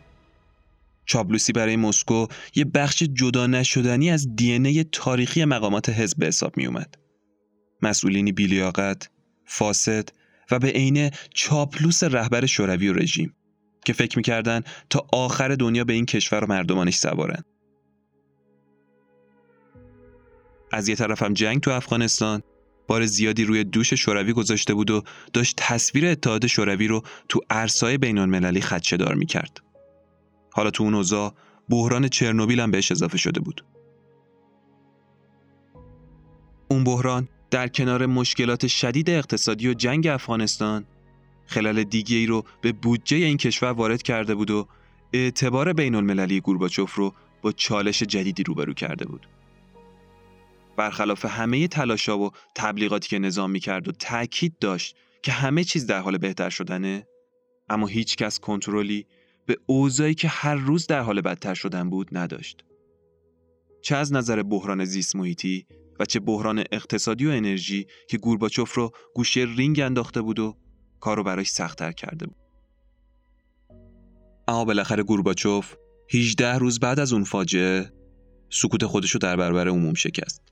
چابلوسی برای مسکو یه بخش جدا نشدنی از دی تاریخی مقامات حزب حساب می اومد. مسئولینی بیلیاقت، فاسد و به عینه چاپلوس رهبر شوروی و رژیم که فکر می‌کردن تا آخر دنیا به این کشور و مردمانش سوارن. از یه طرف هم جنگ تو افغانستان بار زیادی روی دوش شوروی گذاشته بود و داشت تصویر اتحاد شوروی رو تو عرصای بین المللی خدشه دار می‌کرد. حالا تو اون اوضاع بحران چرنوبیل هم بهش اضافه شده بود. اون بحران در کنار مشکلات شدید اقتصادی و جنگ افغانستان خلال دیگه ای رو به بودجه این کشور وارد کرده بود و اعتبار بین المللی گورباچوف رو با چالش جدیدی روبرو کرده بود. برخلاف همه تلاشا و تبلیغاتی که نظام می‌کرد و تاکید داشت که همه چیز در حال بهتر شدنه اما هیچ کس کنترلی به اوضاعی که هر روز در حال بدتر شدن بود نداشت. چه از نظر بحران زیست محیطی و چه بحران اقتصادی و انرژی که گورباچوف رو گوشه رینگ انداخته بود و کارو براش سختتر کرده بود. اما بالاخره گورباچوف 18 روز بعد از اون فاجعه سکوت خودش رو در برابر عموم شکست.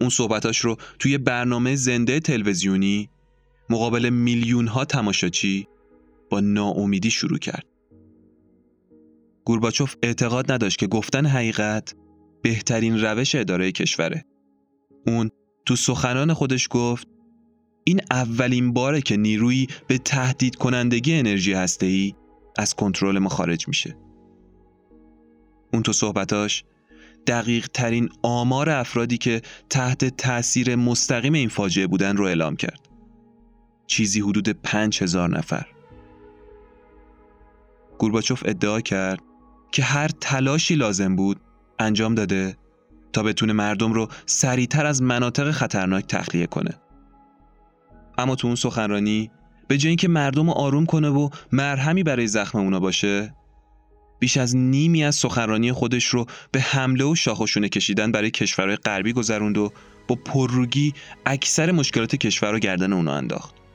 اون صحبتاش رو توی برنامه زنده تلویزیونی مقابل میلیون ها تماشاچی با ناامیدی شروع کرد. گورباچوف اعتقاد نداشت که گفتن حقیقت بهترین روش اداره کشوره اون تو سخنان خودش گفت این اولین باره که نیرویی به تهدید کنندگی انرژی هسته‌ای از کنترل ما خارج میشه. اون تو صحبتاش دقیق ترین آمار افرادی که تحت تأثیر مستقیم این فاجعه بودن رو اعلام کرد. چیزی حدود پنج هزار نفر. گورباچوف ادعا کرد که هر تلاشی لازم بود انجام داده تا بتونه مردم رو سریعتر از مناطق خطرناک تخلیه کنه. اما تو اون سخنرانی به جای اینکه مردم رو آروم کنه و مرهمی برای زخم اونا باشه بیش از نیمی از سخنرانی خودش رو به حمله و شاخشونه کشیدن برای کشورهای غربی گذروند و با پرروگی اکثر مشکلات کشور رو گردن اونا انداخت.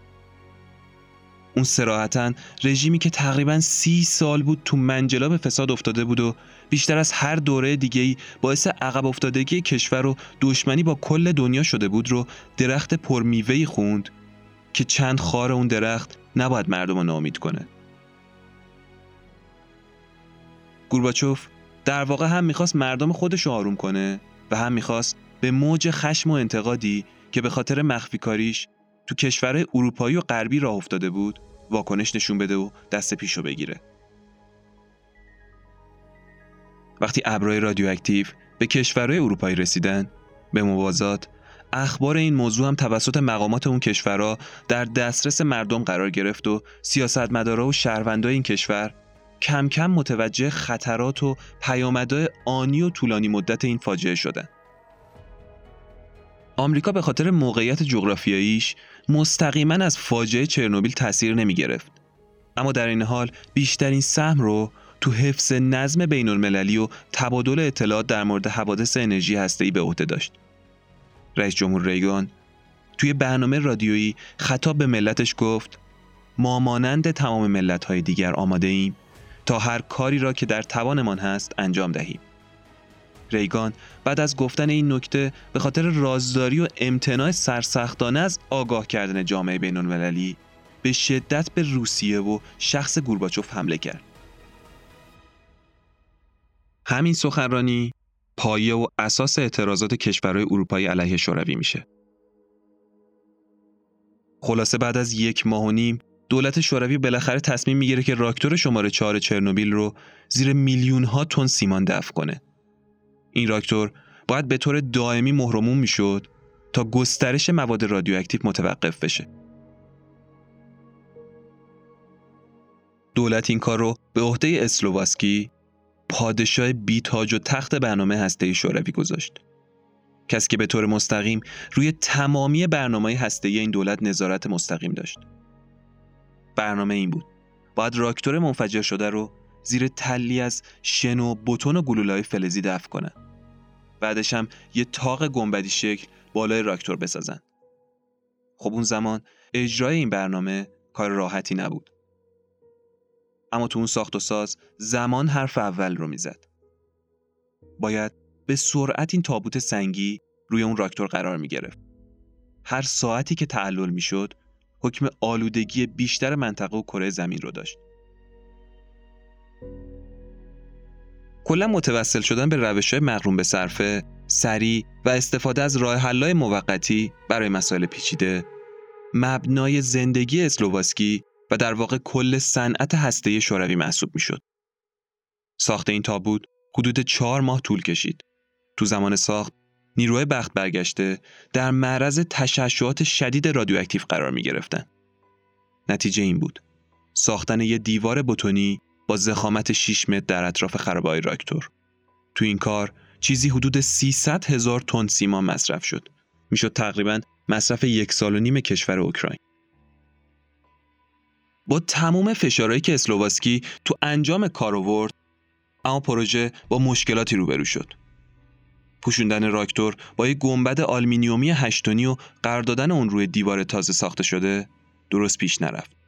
اون سراحتا رژیمی که تقریبا سی سال بود تو منجلا به فساد افتاده بود و بیشتر از هر دوره دیگهی باعث عقب افتادگی کشور و دشمنی با کل دنیا شده بود رو درخت پرمیوهی خوند که چند خار اون درخت نباید مردم رو ناامید کنه. گورباچوف در واقع هم می‌خواست مردم خودش رو آروم کنه و هم می‌خواست به موج خشم و انتقادی که به خاطر مخفی کاریش تو کشورهای اروپایی و غربی راه افتاده بود واکنش نشون بده و دست پیشو بگیره. وقتی ابرهای رادیواکتیو به کشورهای اروپایی رسیدن به موازات اخبار این موضوع هم توسط مقامات اون کشورها در دسترس مردم قرار گرفت و سیاستمدارا و شهروندای این کشور کم کم متوجه خطرات و پیامدهای آنی و طولانی مدت این فاجعه شدن. آمریکا به خاطر موقعیت جغرافیاییش مستقیما از فاجعه چرنوبیل تاثیر نمی گرفت. اما در این حال بیشترین سهم رو تو حفظ نظم بین المللی و تبادل اطلاعات در مورد حوادث انرژی هسته‌ای به عهده داشت. رئیس جمهور ریگان توی برنامه رادیویی خطاب به ملتش گفت ما مانند تمام ملت‌های دیگر آماده ایم تا هر کاری را که در توانمان هست انجام دهیم. ریگان بعد از گفتن این نکته به خاطر رازداری و امتناع سرسختانه از آگاه کردن جامعه بین المللی به شدت به روسیه و شخص گورباچوف حمله کرد. همین سخنرانی پایه و اساس اعتراضات کشورهای اروپایی علیه شوروی میشه. خلاصه بعد از یک ماه و نیم دولت شوروی بالاخره تصمیم می‌گیره که راکتور شماره 4 چرنوبیل رو زیر میلیون ها تن سیمان دفع کنه. این راکتور باید به طور دائمی مهرموم می‌شد تا گسترش مواد رادیواکتیو متوقف بشه. دولت این کار رو به عهده اسلوواسکی پادشاه بیتاج و تخت برنامه هسته شوروی گذاشت. کسی که به طور مستقیم روی تمامی برنامه هسته این دولت نظارت مستقیم داشت. برنامه این بود. باید راکتور منفجر شده رو زیر تلی از شن و بتون و گلولای فلزی دفع کنن. بعدش هم یه تاق گنبدی شکل بالای راکتور بسازن. خب اون زمان اجرای این برنامه کار راحتی نبود. اما تو اون ساخت و ساز زمان حرف اول رو می‌زد. باید به سرعت این تابوت سنگی روی اون راکتور قرار می گرفت. هر ساعتی که تعلل می شد حکم آلودگی بیشتر منطقه و کره زمین رو داشت. کلا متوسل شدن به روش های به صرفه، سریع و استفاده از راه حلای موقتی برای مسائل پیچیده مبنای زندگی اسلوواسکی و در واقع کل صنعت هسته شوروی محسوب می‌شد. ساخت این تابوت حدود چهار ماه طول کشید. تو زمان ساخت نیروهای بخت برگشته در معرض تشعشعات شدید رادیواکتیو قرار می گرفتن. نتیجه این بود. ساختن یه دیوار بتونی با زخامت 6 متر در اطراف خرابای راکتور. تو این کار چیزی حدود 300 هزار تن سیمان مصرف شد. می‌شد تقریبا مصرف یک سال و نیم کشور اوکراین. با تمام فشارهایی که اسلوواسکی تو انجام کار آورد اما پروژه با مشکلاتی روبرو شد. پوشوندن راکتور با یک گنبد آلمینیومی هشتونی و قرار دادن اون روی دیوار تازه ساخته شده درست پیش نرفت.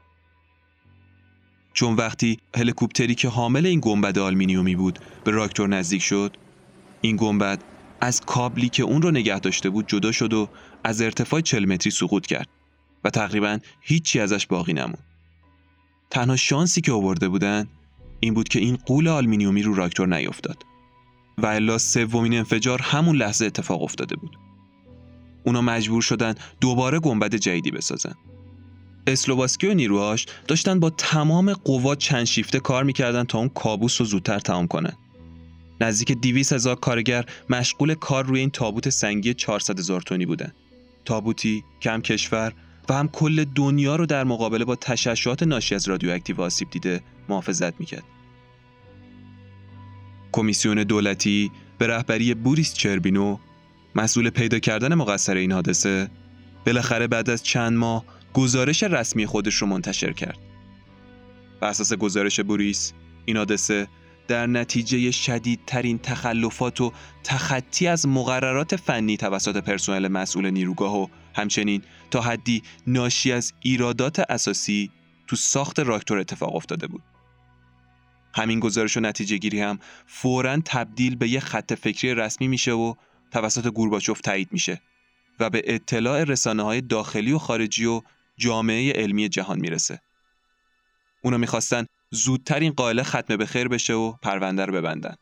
چون وقتی هلیکوپتری که حامل این گنبد آلمینیومی بود به راکتور نزدیک شد این گنبد از کابلی که اون رو نگه داشته بود جدا شد و از ارتفاع 40 متری سقوط کرد و تقریبا هیچی ازش باقی نموند. تنها شانسی که آورده بودن این بود که این قول آلمینیومی رو راکتور نیفتاد و الا سومین انفجار همون لحظه اتفاق افتاده بود. اونا مجبور شدن دوباره گنبد جدیدی بسازن. اسلوواسکی و نیروهاش داشتن با تمام قوا چند شیفته کار می‌کردن تا اون کابوس رو زودتر تمام کنن. نزدیک 200 هزار کارگر مشغول کار روی این تابوت سنگی 400 هزار تونی بودن. تابوتی که هم کشور و هم کل دنیا رو در مقابله با تشعشعات ناشی از رادیواکتیو آسیب دیده محافظت می‌کرد. کمیسیون دولتی به رهبری بوریس چربینو مسئول پیدا کردن مقصر این حادثه بالاخره بعد از چند ماه گزارش رسمی خودش رو منتشر کرد. بر اساس گزارش بوریس این حادثه در نتیجه شدیدترین تخلفات و تخطی از مقررات فنی توسط پرسنل مسئول نیروگاه و همچنین تا حدی ناشی از ایرادات اساسی تو ساخت راکتور اتفاق افتاده بود. همین گزارش و نتیجه گیری هم فوراً تبدیل به یه خط فکری رسمی میشه و توسط گورباچوف تایید میشه و به اطلاع رسانه های داخلی و خارجی و جامعه علمی جهان می‌رسه. اونا می‌خواستن زودتر این قائله ختم به خیر بشه و پرونده رو ببندن.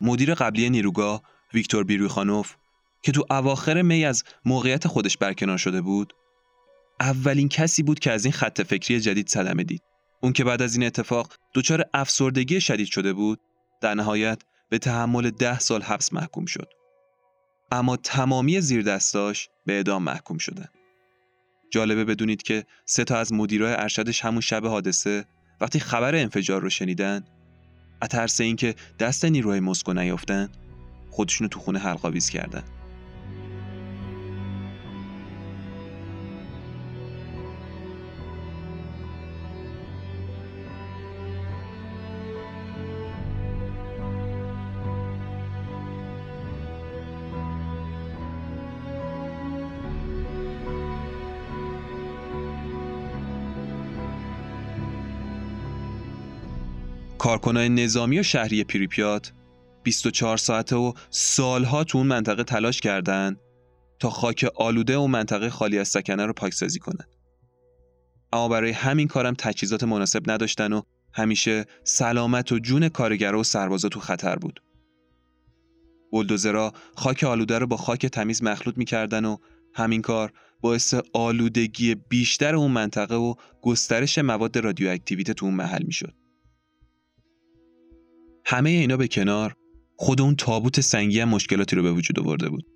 مدیر قبلی نیروگاه ویکتور بیروخانوف که تو اواخر می از موقعیت خودش برکنار شده بود اولین کسی بود که از این خط فکری جدید صدمه دید. اون که بعد از این اتفاق دچار افسردگی شدید شده بود در نهایت به تحمل ده سال حبس محکوم شد. اما تمامی زیردستاش به اعدام محکوم شدن. جالبه بدونید که سه تا از مدیرای ارشدش همون شب حادثه وقتی خبر انفجار رو شنیدن اترس اینکه دست نیروهای مسکو نیافتن خودشونو تو خونه حلقاویز کردن. کارکنای نظامی و شهری پریپیات 24 ساعته و سالها تو اون منطقه تلاش کردند تا خاک آلوده و منطقه خالی از سکنه رو پاکسازی کنن. اما برای همین کارم تجهیزات مناسب نداشتن و همیشه سلامت و جون کارگرا و سربازا تو خطر بود. بلدوزرها خاک آلوده رو با خاک تمیز مخلوط می‌کردن و همین کار باعث آلودگی بیشتر اون منطقه و گسترش مواد رادیواکتیویته تو اون محل می‌شد. همه اینا به کنار خود اون تابوت سنگی هم مشکلاتی رو به وجود آورده بود.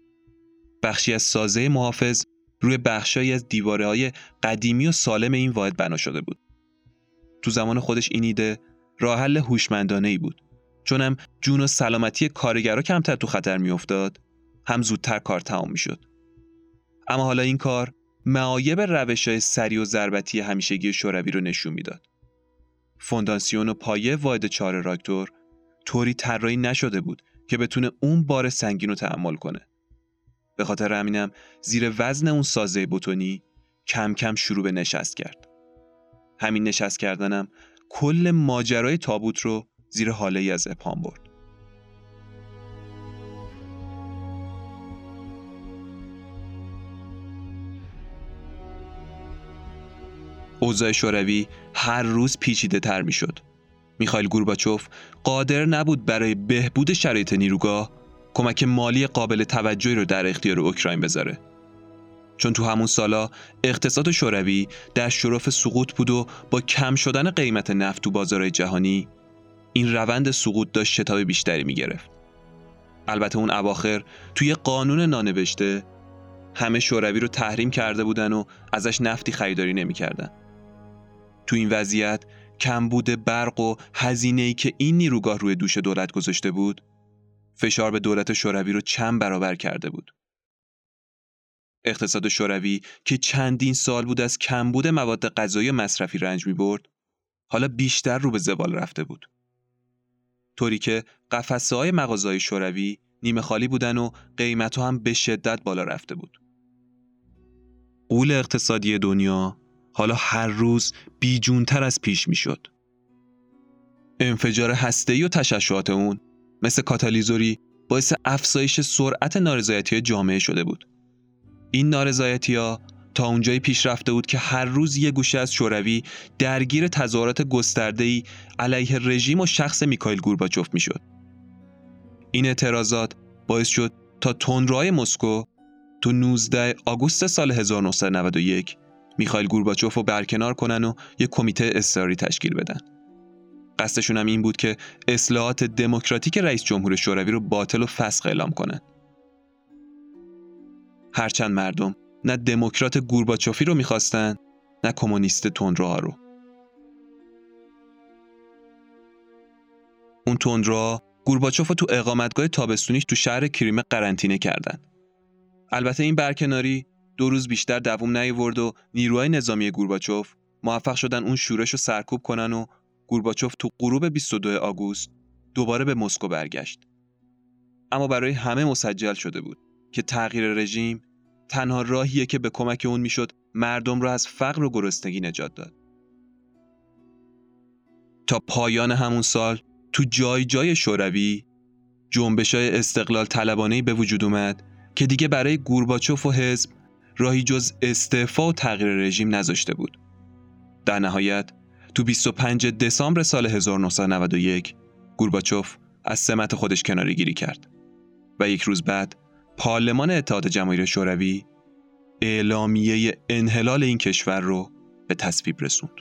بخشی از سازه محافظ روی بخشایی از دیواره های قدیمی و سالم این واحد بنا شده بود. تو زمان خودش این ایده راه حل هوشمندانه ای بود. چون هم جون و سلامتی کارگرا کمتر تو خطر میافتاد، هم زودتر کار تمام می‌شد. اما حالا این کار معایب روش های سری و ضربتی همیشگی شوروی رو نشون می‌داد. فونداسیون و پایه واحد چهار راکتور طوری طراحی نشده بود که بتونه اون بار سنگین رو تحمل کنه. به خاطر همینم زیر وزن اون سازه بتونی کم کم شروع به نشست کرد. همین نشست کردنم کل ماجرای تابوت رو زیر حاله ای از ابهام برد. اوضاع شوروی هر روز پیچیده تر می شد. میخایل گورباچوف قادر نبود برای بهبود شرایط نیروگاه کمک مالی قابل توجهی رو در اختیار اوکراین بذاره. چون تو همون سالا اقتصاد شوروی در شرف سقوط بود و با کم شدن قیمت نفت تو بازارهای جهانی این روند سقوط داشت شتاب بیشتری می‌گرفت. البته اون اواخر توی قانون نانوشته همه شوروی رو تحریم کرده بودن و ازش نفتی خریداری نمی‌کردن. تو این وضعیت کمبود برق و هزینه‌ای که این نیروگاه روی دوش دولت گذاشته بود فشار به دولت شوروی رو چند برابر کرده بود. اقتصاد شوروی که چندین سال بود از کمبود مواد غذایی مصرفی رنج می برد حالا بیشتر رو به زوال رفته بود. طوری که قفسه های مغازهای شوروی نیمه خالی بودن و قیمت هم به شدت بالا رفته بود. قول اقتصادی دنیا حالا هر روز بیجونتر از پیش می‌شد. انفجار هسته‌ای و تشعشعات اون مثل کاتالیزوری باعث افزایش سرعت نارضایتی جامعه شده بود. این نارضایتی ها تا اونجایی پیش رفته بود که هر روز یه گوشه از شوروی درگیر تظاهرات گسترده‌ای علیه رژیم و شخص میکایل گورباچوف می‌شد. این اعتراضات باعث شد تا تندروهای مسکو تو 19 آگوست سال 1991 میخایل گورباچوف رو برکنار کنن و یک کمیته اضطراری تشکیل بدن. قصدشون هم این بود که اصلاحات دموکراتیک رئیس جمهور شوروی رو باطل و فسخ اعلام کنن. هرچند مردم نه دموکرات گورباچوفی رو می‌خواستن نه کمونیست تندروها رو. اون تندروها گورباچوف رو تو اقامتگاه تابستونیش تو شهر کریمه قرنطینه کردن. البته این برکناری دو روز بیشتر دووم نیورد و نیروهای نظامی گورباچوف موفق شدن اون شورش رو سرکوب کنن و گورباچوف تو غروب 22 آگوست دوباره به مسکو برگشت. اما برای همه مسجل شده بود که تغییر رژیم تنها راهیه که به کمک اون می‌شد مردم را از فقر و گرسنگی نجات داد. تا پایان همون سال تو جای جای شوروی جنبش های استقلال طلبانه به وجود اومد که دیگه برای گورباچوف و حزب راهی جز استعفا و تغییر رژیم نذاشته بود. در نهایت تو 25 دسامبر سال 1991 گورباچوف از سمت خودش کناری گیری کرد و یک روز بعد پارلمان اتحاد جماهیر شوروی اعلامیه انحلال این کشور رو به تصویب رسوند.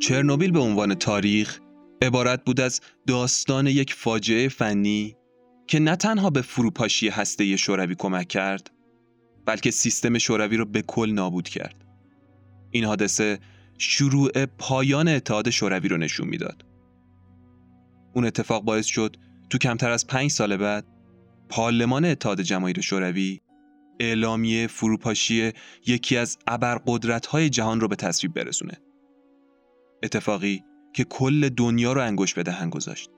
چرنوبیل به عنوان تاریخ عبارت بود از داستان یک فاجعه فنی که نه تنها به فروپاشی هسته شوروی کمک کرد بلکه سیستم شوروی رو به کل نابود کرد. این حادثه شروع پایان اتحاد شوروی رو نشون می‌داد. اون اتفاق باعث شد تو کمتر از پنج سال بعد پارلمان اتحاد جماهیر شوروی اعلامیه فروپاشی یکی از ابرقدرت‌های جهان رو به تصویب برسونه. اتفاقی که کل دنیا رو انگوش به دهن گذاشت.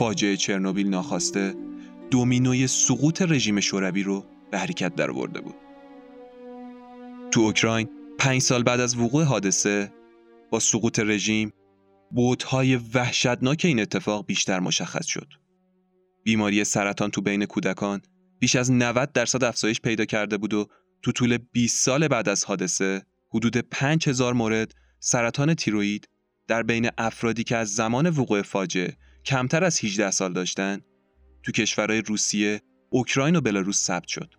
فاجعه چرنوبیل ناخواسته دومینوی سقوط رژیم شوروی رو به حرکت درآورده بود. تو اوکراین پنج سال بعد از وقوع حادثه با سقوط رژیم بوتهای وحشتناک این اتفاق بیشتر مشخص شد. بیماری سرطان تو بین کودکان بیش از 90 درصد افزایش پیدا کرده بود و تو طول 20 سال بعد از حادثه حدود 5000 مورد سرطان تیروئید در بین افرادی که از زمان وقوع فاجعه کمتر از 18 سال داشتن تو کشورهای روسیه، اوکراین و بلاروس ثبت شد.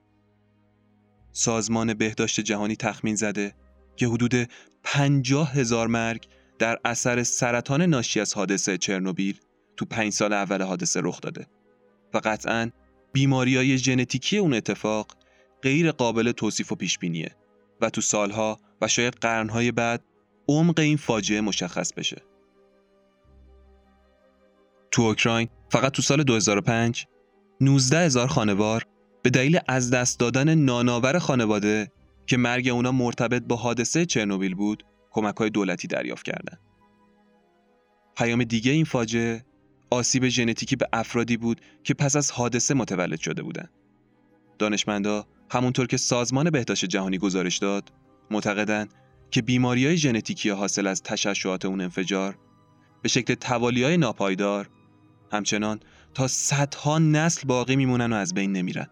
سازمان بهداشت جهانی تخمین زده که حدود 50 هزار مرگ در اثر سرطان ناشی از حادثه چرنوبیل تو پنج سال اول حادثه رخ داده و قطعا بیماری های ژنتیکی اون اتفاق غیر قابل توصیف و پیش بینیه و تو سالها و شاید قرنهای بعد عمق این فاجعه مشخص بشه. تو اوکراین فقط تو سال 2005 19 هزار خانوار به دلیل از دست دادن ناناور خانواده که مرگ اونا مرتبط با حادثه چرنوبیل بود کمک های دولتی دریافت کردند. پیام دیگه این فاجعه آسیب ژنتیکی به افرادی بود که پس از حادثه متولد شده بودند. دانشمندا همونطور که سازمان بهداشت جهانی گزارش داد معتقدند که بیماری های ژنتیکی حاصل از تشعشعات اون انفجار به شکل توالی های ناپایدار همچنان تا صدها نسل باقی میمونن و از بین نمیرن.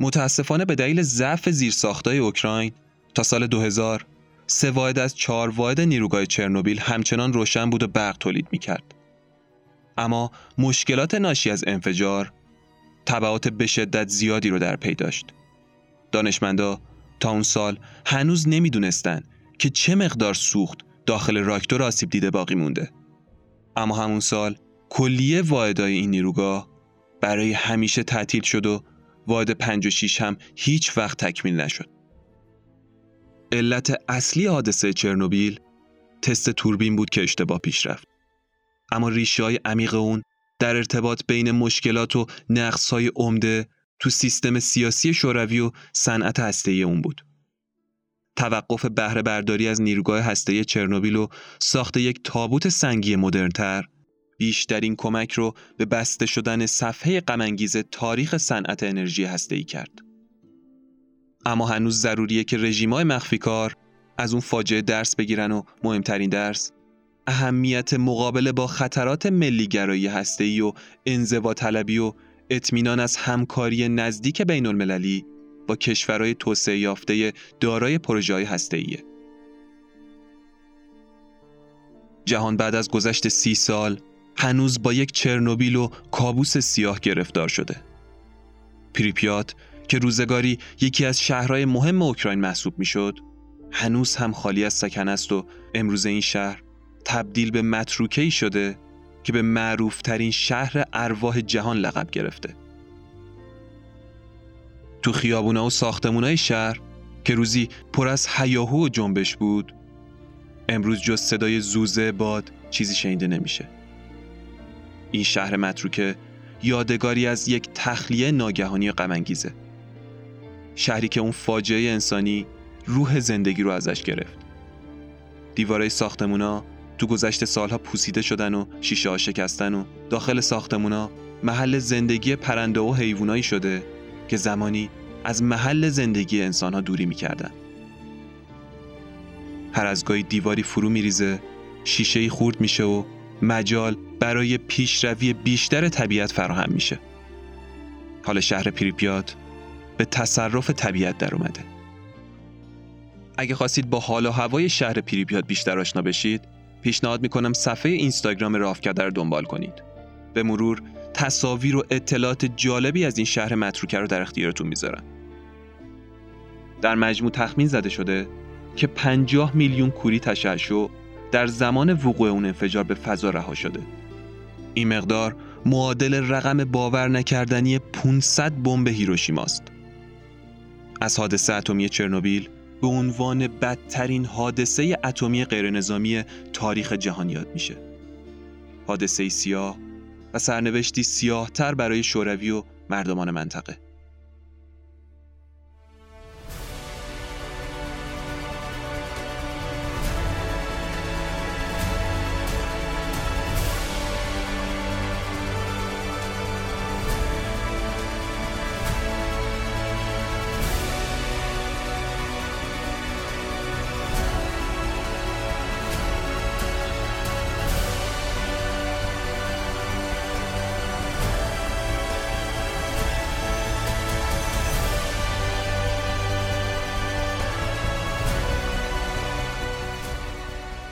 متاسفانه به دلیل ضعف زیرساختای اوکراین تا سال 2000 سه واحد از چهار واحد نیروگاه چرنوبیل همچنان روشن بود و برق تولید می‌کرد. اما مشکلات ناشی از انفجار تبعات به شدت زیادی رو در پی داشت. دانشمندا تا اون سال هنوز نمی‌دونستن که چه مقدار سوخت داخل راکتور آسیب دیده باقی مونده. اما همون سال کلیه واحدهای این نیروگاه برای همیشه تعطیل شد و واحد 56 هم هیچ وقت تکمیل نشد. علت اصلی حادثه چرنوبیل تست توربین بود که اشتباه پیش رفت. اما ریشه های عمیق اون در ارتباط بین مشکلات و نقص های عمده تو سیستم سیاسی شوروی و صنعت هسته اون بود. توقف بهره برداری از نیروگاه هسته چرنوبیل و ساخت یک تابوت سنگی مدرنتر بیشترین کمک رو به بسته شدن صفحه غمانگیز تاریخ صنعت انرژی ای کرد. اما هنوز ضروریه که رژیمای مخفی کار از اون فاجعه درس بگیرن و مهمترین درس اهمیت مقابله با خطرات ملیگرایی هسته‌ای و انزوا طلبی و اطمینان از همکاری نزدیک بین المللی با کشورهای توسعه یافته دارای پروژه های هسته‌ایه. جهان بعد از گذشت سی سال هنوز با یک چرنوبیل و کابوس سیاه گرفتار شده. پریپیات که روزگاری یکی از شهرهای مهم اوکراین محسوب می‌شد هنوز هم خالی از سکنه است و امروز این شهر تبدیل به متروکه‌ای شده که به معروفترین شهر ارواح جهان لقب گرفته تو خیابونا و ساختمونای شهر که روزی پر از حیاهو و جنبش بود امروز جز صدای زوزه باد چیزی شنیده نمیشه. این شهر متروکه یادگاری از یک تخلیه ناگهانی غمانگیزه. شهری که اون فاجعه انسانی روح زندگی رو ازش گرفت. دیوارای ساختمونا تو گذشت سالها پوسیده شدن و شیشه ها شکستن و داخل ساختمونا محل زندگی پرنده و حیوانایی شده. که زمانی از محل زندگی انسان ها دوری می‌کردن. هر از گاهی دیواری فرو میریزه شیشه خورد میشه و مجال برای پیشروی بیشتر طبیعت فراهم میشه. حال شهر پریپیات به تصرف طبیعت در اومده. اگه خواستید با حال و هوای شهر پریپیات بیشتر آشنا بشید پیشنهاد می‌کنم صفحه اینستاگرام رافکده رو دنبال کنید. به مرور تصاویر و اطلاعات جالبی از این شهر متروکه رو در اختیارتون می‌ذارم. در مجموع تخمین زده شده که 50 میلیون کوری تشعشع در زمان وقوع اون انفجار به فضا رها شده. این مقدار معادل رقم باور نکردنی 500 بمب هیروشیماست از حادثه اتمی چرنوبیل به عنوان بدترین حادثه اتمی غیرنظامی تاریخ جهان یاد میشه. حادثه سیاه و سرنوشتی سیاهتر برای شوروی و مردمان منطقه.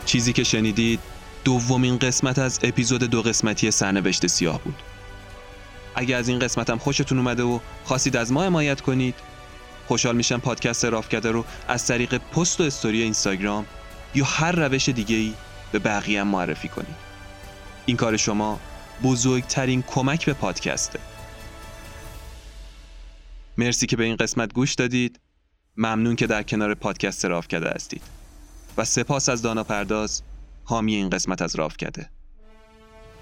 چیزی که شنیدید دومین قسمت از اپیزود دو قسمتی سرنوشت سیاه بود. اگه از این قسمتم خوشتون اومده و خواستید از ما حمایت کنید خوشحال میشم پادکست رافکده رو از طریق پست و استوری اینستاگرام یا هر روش دیگه ای به بقیه هم معرفی کنید. این کار شما بزرگترین کمک به پادکسته. مرسی که به این قسمت گوش دادید. ممنون که در کنار پادکست رافکده هستید. و سپاس از دانا پرداز حامی این قسمت از راف کده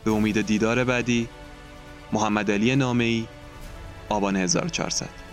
به امید دیدار بعدی محمد علی نامه ای آبان 1400